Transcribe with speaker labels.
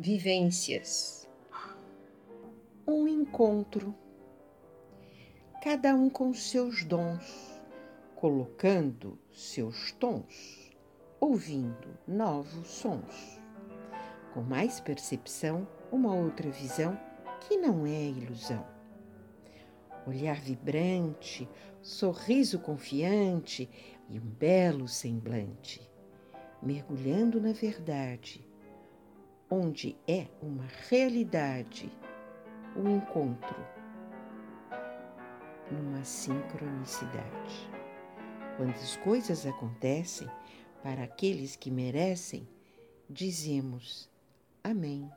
Speaker 1: vivências. Um encontro, cada um com seus dons, colocando seus tons, ouvindo novos sons. Com mais percepção, uma outra visão que não é ilusão. Olhar vibrante, sorriso confiante e um belo semblante, mergulhando na verdade onde é uma realidade o encontro numa sincronicidade. Quando as coisas acontecem para aqueles que merecem, dizemos Amém.